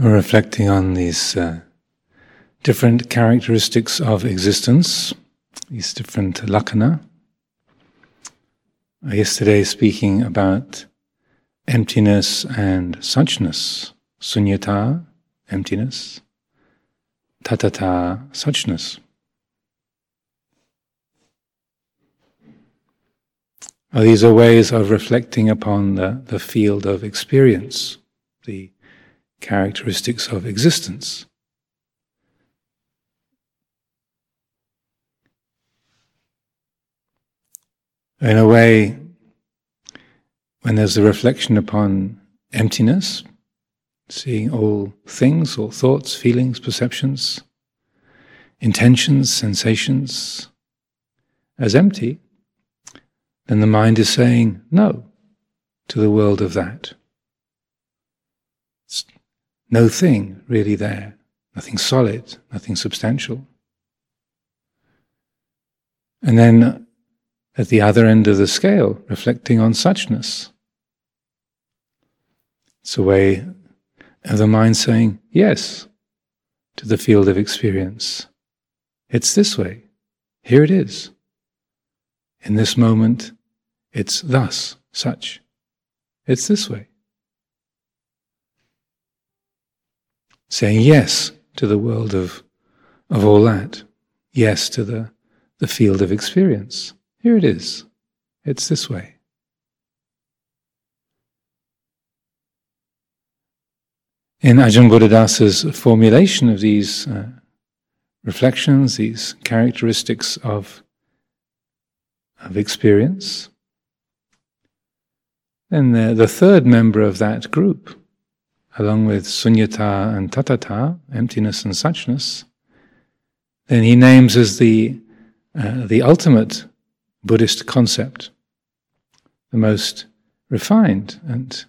We're reflecting on these uh, different characteristics of existence, these different lakkhana. Yesterday, speaking about emptiness and suchness, sunyata, emptiness, tatata, suchness. These are ways of reflecting upon the, the field of experience, the characteristics of existence. In a way, when there's a reflection upon emptiness, seeing all things, all thoughts, feelings, perceptions, intentions, sensations as empty, then the mind is saying no to the world of that no thing really there, nothing solid, nothing substantial. And then at the other end of the scale, reflecting on suchness. It's a way of the mind saying yes to the field of experience. It's this way. Here it is. In this moment, it's thus, such. It's this way. Saying yes to the world of, of all that, yes to the, the field of experience. Here it is. It's this way. In Ajahn Buddhadasa's formulation of these uh, reflections, these characteristics of, of experience, then the, the third member of that group along with sunyata and tatata, emptiness and suchness, then he names as the, uh, the ultimate Buddhist concept, the most refined and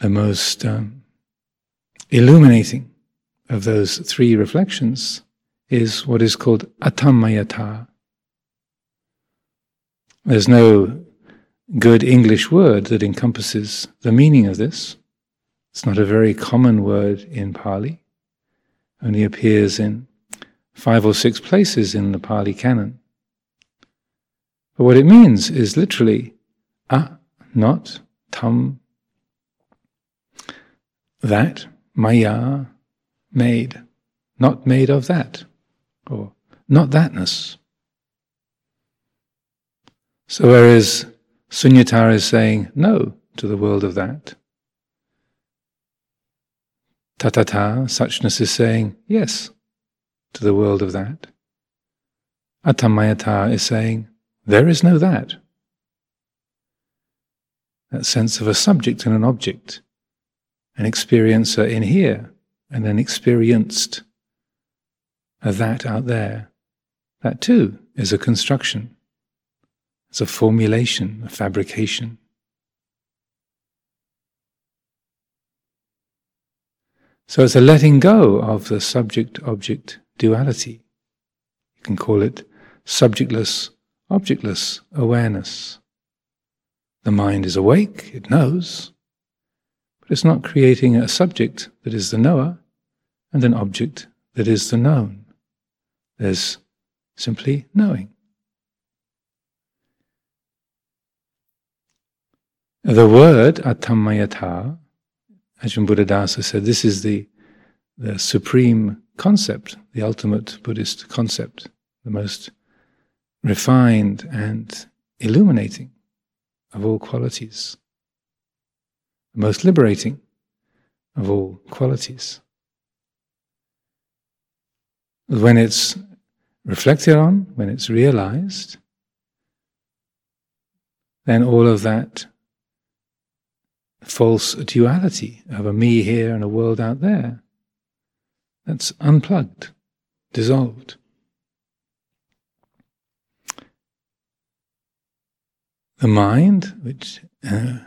the most um, illuminating of those three reflections is what is called atammayata. There's no good English word that encompasses the meaning of this. It's not a very common word in Pali, only appears in five or six places in the Pali canon. But what it means is literally a, not, tam, that, maya, made, not made of that, or not thatness. So whereas Sunyata is saying no to the world of that. Tatata, suchness, is saying yes to the world of that. Atammayata is saying there is no that. That sense of a subject and an object, an experiencer in here, and an experienced, a that out there. That too is a construction. It's a formulation, a fabrication. So it's a letting go of the subject object duality. You can call it subjectless, objectless awareness. The mind is awake, it knows, but it's not creating a subject that is the knower and an object that is the known. There's simply knowing. The word atammayata, Ajahn Buddhadasa said, this is the, the supreme concept, the ultimate Buddhist concept, the most refined and illuminating of all qualities, the most liberating of all qualities. When it's reflected on, when it's realized, then all of that false duality of a me here and a world out there. That's unplugged, dissolved. The mind, which uh,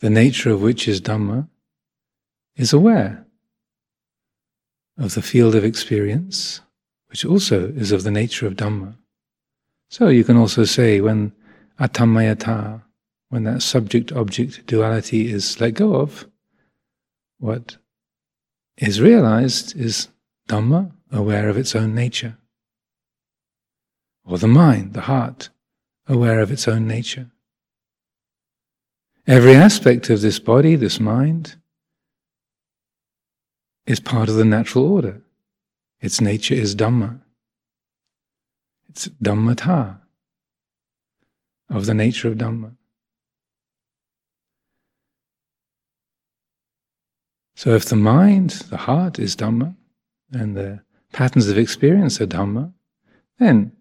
the nature of which is Dhamma, is aware of the field of experience, which also is of the nature of Dhamma. So you can also say when atammayata, when that subject object duality is let go of, what is realized is Dhamma, aware of its own nature. Or the mind, the heart, aware of its own nature. Every aspect of this body, this mind, is part of the natural order. Its nature is Dhamma. It's Dhammata, of the nature of Dhamma. So if the mind, the heart is Dhamma, and the patterns of experience are Dhamma, then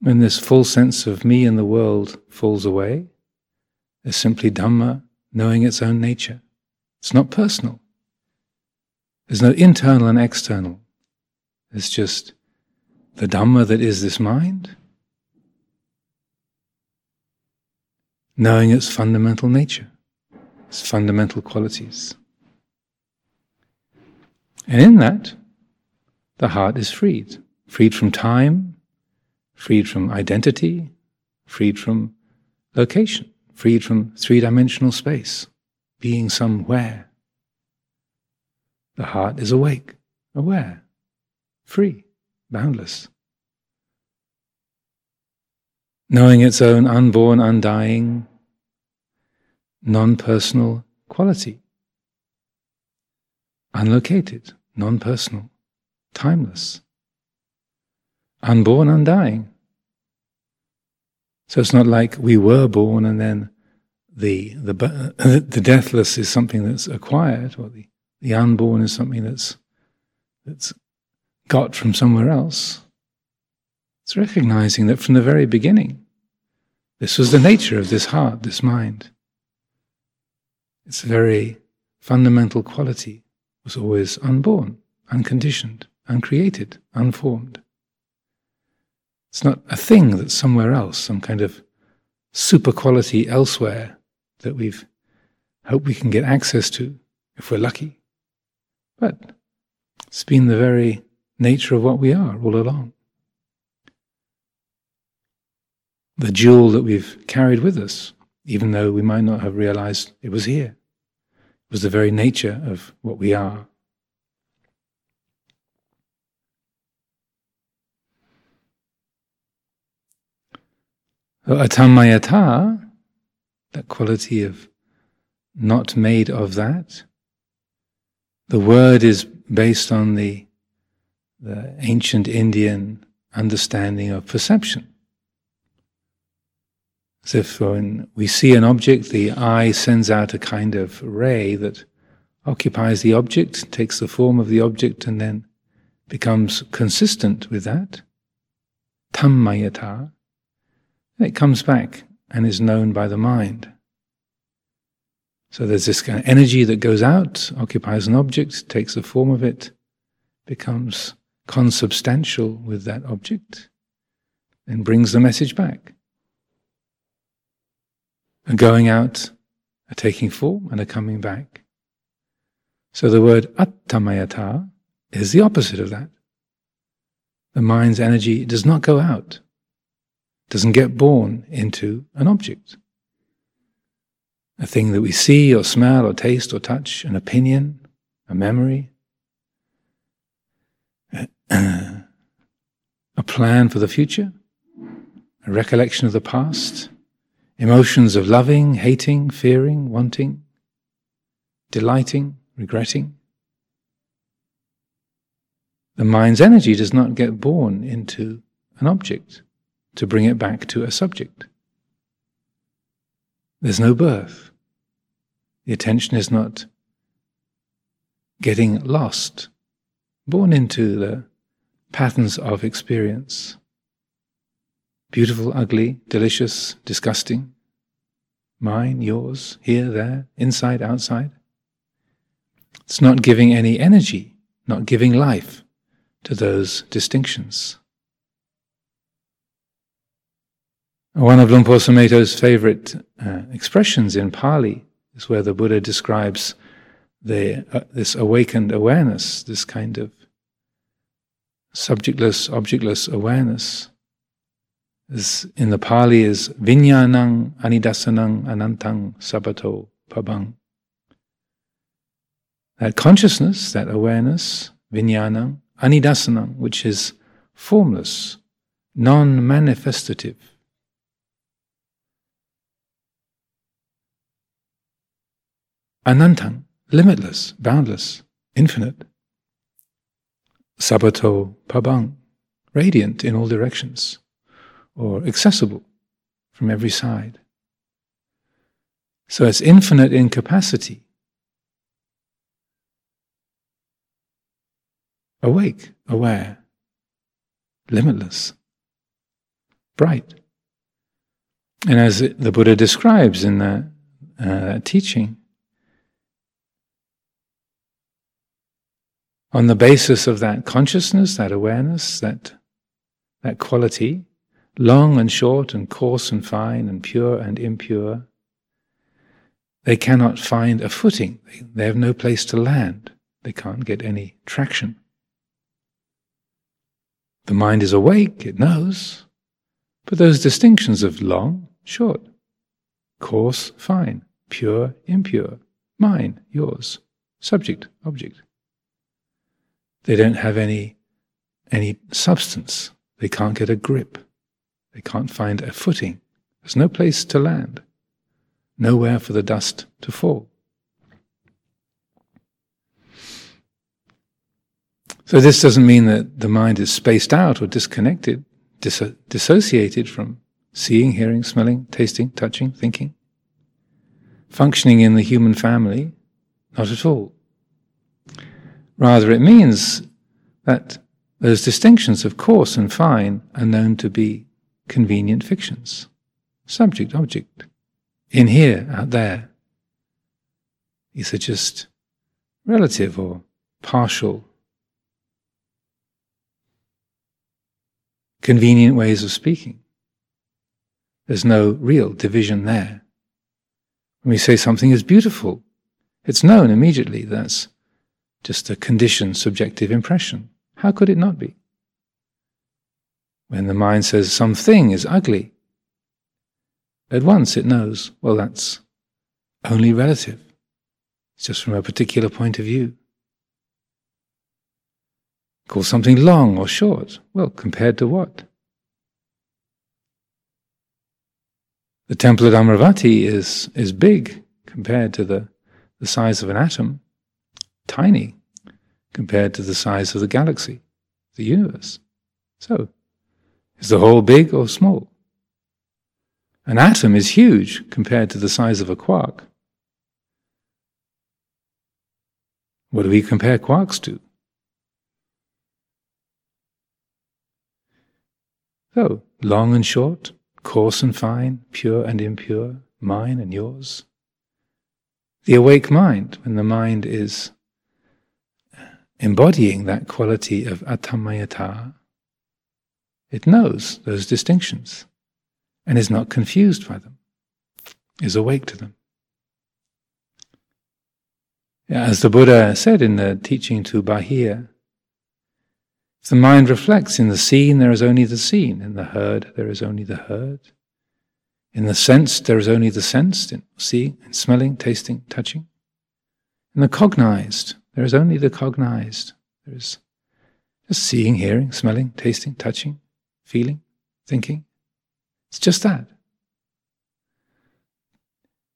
when this full sense of me and the world falls away, there's simply Dhamma knowing its own nature. It's not personal. There's no internal and external. It's just the Dhamma that is this mind, knowing its fundamental nature, its fundamental qualities. And in that, the heart is freed, freed from time, freed from identity, freed from location, freed from three dimensional space, being somewhere. The heart is awake, aware, free, boundless. Knowing its own unborn, undying, non personal quality. Unlocated, non personal, timeless, unborn, undying. So it's not like we were born and then the, the, the deathless is something that's acquired, or the the unborn is something that's, that's got from somewhere else. It's recognizing that from the very beginning, this was the nature of this heart, this mind. Its a very fundamental quality was always unborn, unconditioned, uncreated, unformed. It's not a thing that's somewhere else, some kind of super quality elsewhere that we've hope we can get access to if we're lucky. But it's been the very nature of what we are all along. The jewel that we've carried with us, even though we might not have realized it was here, was the very nature of what we are. Atammayata, that quality of not made of that, the word is based on the, the ancient Indian understanding of perception. As if when we see an object, the eye sends out a kind of ray that occupies the object, takes the form of the object, and then becomes consistent with that. Tammayata. And it comes back and is known by the mind. So there's this kind of energy that goes out, occupies an object, takes the form of it, becomes consubstantial with that object, and brings the message back. And going out, a taking form, and a coming back. So the word atammayata is the opposite of that. The mind's energy does not go out, doesn't get born into an object a thing that we see or smell or taste or touch, an opinion, a memory, a plan for the future, a recollection of the past, emotions of loving, hating, fearing, wanting, delighting, regretting. The mind's energy does not get born into an object to bring it back to a subject. There's no birth. The attention is not getting lost, born into the patterns of experience. Beautiful, ugly, delicious, disgusting. Mine, yours, here, there, inside, outside. It's not giving any energy, not giving life to those distinctions. One of Luang Por Sumedho's favorite uh, expressions in Pali is where the Buddha describes the, uh, this awakened awareness, this kind of subjectless, objectless awareness. This in the Pali is vinyanang anidasanang anantang sabato pabang. that consciousness, that awareness, vijnanam, anidasanam, which is formless, non manifestative. Anantang, limitless, boundless, infinite. Sabato pabang, radiant in all directions, or accessible from every side. So it's infinite in capacity. Awake, aware, limitless, bright. And as the Buddha describes in that, uh, teaching, on the basis of that consciousness, that awareness, that, that quality, long and short and coarse and fine and pure and impure, they cannot find a footing. They have no place to land. They can't get any traction. The mind is awake, it knows, but those distinctions of long, short, coarse, fine, pure, impure, mine, yours, subject, object, they don't have any, any substance. They can't get a grip. They can't find a footing. There's no place to land, nowhere for the dust to fall. So, this doesn't mean that the mind is spaced out or disconnected, dis- dissociated from seeing, hearing, smelling, tasting, touching, thinking. Functioning in the human family, not at all. Rather, it means that those distinctions of coarse and fine are known to be convenient fictions. Subject, object. In here, out there. These are just relative or partial convenient ways of speaking. There's no real division there. When we say something is beautiful, it's known immediately that's just a conditioned subjective impression. How could it not be? When the mind says something is ugly, at once it knows, well, that's only relative. It's just from a particular point of view. Call something long or short. Well, compared to what? The temple at Amaravati is, is big compared to the, the size of an atom, tiny compared to the size of the galaxy, the universe. So, is the whole big or small? An atom is huge compared to the size of a quark. What do we compare quarks to? So, long and short, coarse and fine, pure and impure, mine and yours. The awake mind, when the mind is embodying that quality of atammayata, it knows those distinctions and is not confused by them, is awake to them. As the Buddha said in the teaching to Bahir, if the mind reflects in the seen, there is only the seen. In the heard, there is only the heard. In the sensed, there is only the sensed. In seeing, in smelling, tasting, touching. In the cognized, there is only the cognized. There is just seeing, hearing, smelling, tasting, touching, feeling, thinking. It's just that.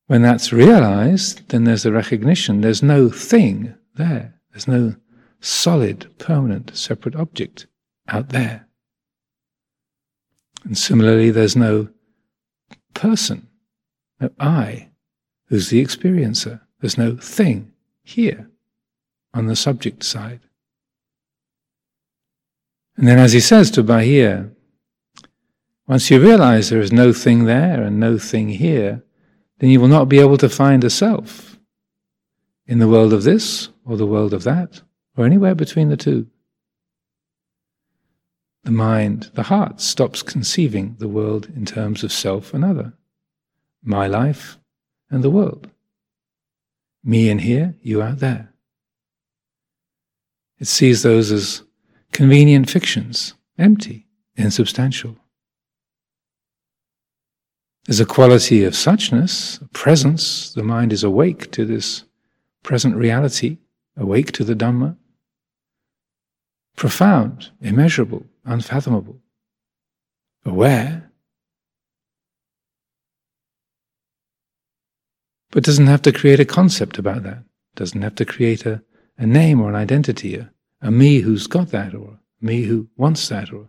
When that's realized, then there's a recognition there's no thing there. There's no solid, permanent, separate object out there. And similarly, there's no person, no I, who's the experiencer. There's no thing here on the subject side. And then, as he says to Bahir, once you realize there is no thing there and no thing here, then you will not be able to find a self in the world of this or the world of that or anywhere between the two. The mind, the heart, stops conceiving the world in terms of self and other, my life and the world, me in here, you out there. It sees those as convenient fictions, empty, insubstantial. There's a quality of suchness, presence. The mind is awake to this present reality awake to the Dhamma, profound, immeasurable, unfathomable, aware, but doesn't have to create a concept about that, doesn't have to create a, a name or an identity, a, a me who's got that, or me who wants that, or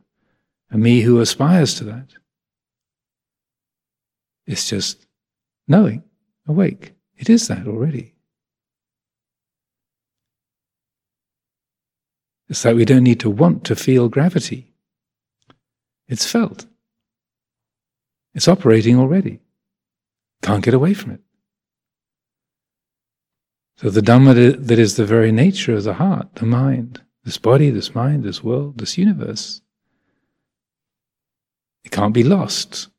a me who aspires to that. It's just knowing, awake. It is that already. It's like we don't need to want to feel gravity. It's felt. It's operating already. Can't get away from it. So the Dhamma that is the very nature of the heart, the mind, this body, this mind, this world, this universe, it can't be lost.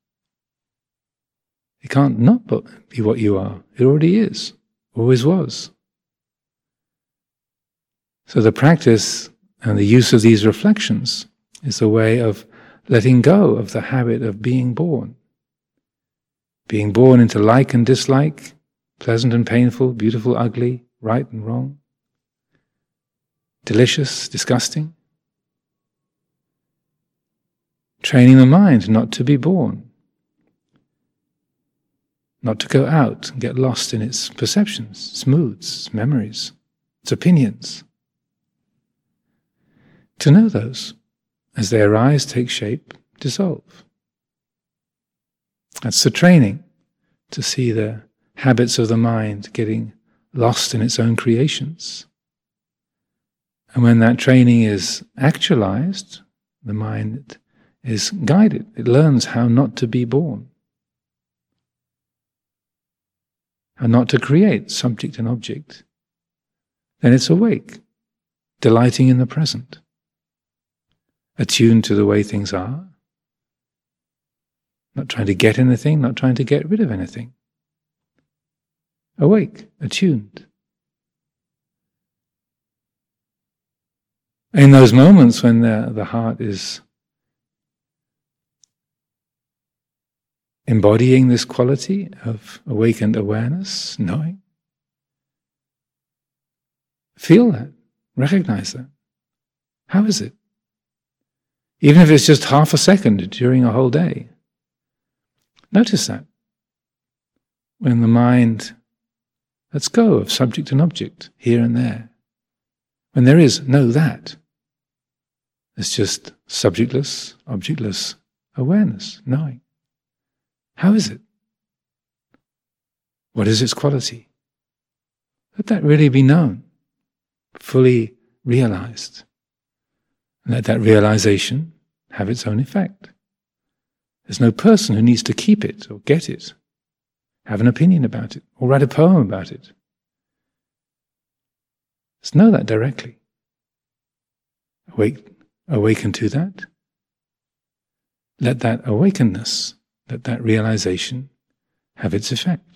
It can't not but be what you are. It already is, always was. So the practice and the use of these reflections is a way of letting go of the habit of being born. Being born into like and dislike, pleasant and painful, beautiful, ugly, right and wrong, delicious, disgusting. Training the mind not to be born, not to go out and get lost in its perceptions, its moods, its memories, its opinions. To know those as they arise, take shape, dissolve. That's the training to see the habits of the mind getting lost in its own creations. And when that training is actualized, the mind is guided. It learns how not to be born. And not to create subject and object, then it's awake, delighting in the present, attuned to the way things are, not trying to get anything, not trying to get rid of anything. Awake, attuned. In those moments when the, the heart is embodying this quality of awakened awareness, knowing. Feel that, recognize that. How is it? Even if it's just half a second during a whole day. Notice that. When the mind lets go of subject and object here and there. When there is no that. It's just subjectless, objectless awareness, knowing. How is it? What is its quality? Let that really be known, fully realized. And let that realization have its own effect. There's no person who needs to keep it or get it, have an opinion about it, or write a poem about it. Just know that directly. Awake, awaken to that. Let that awakenness let that realization have its effect.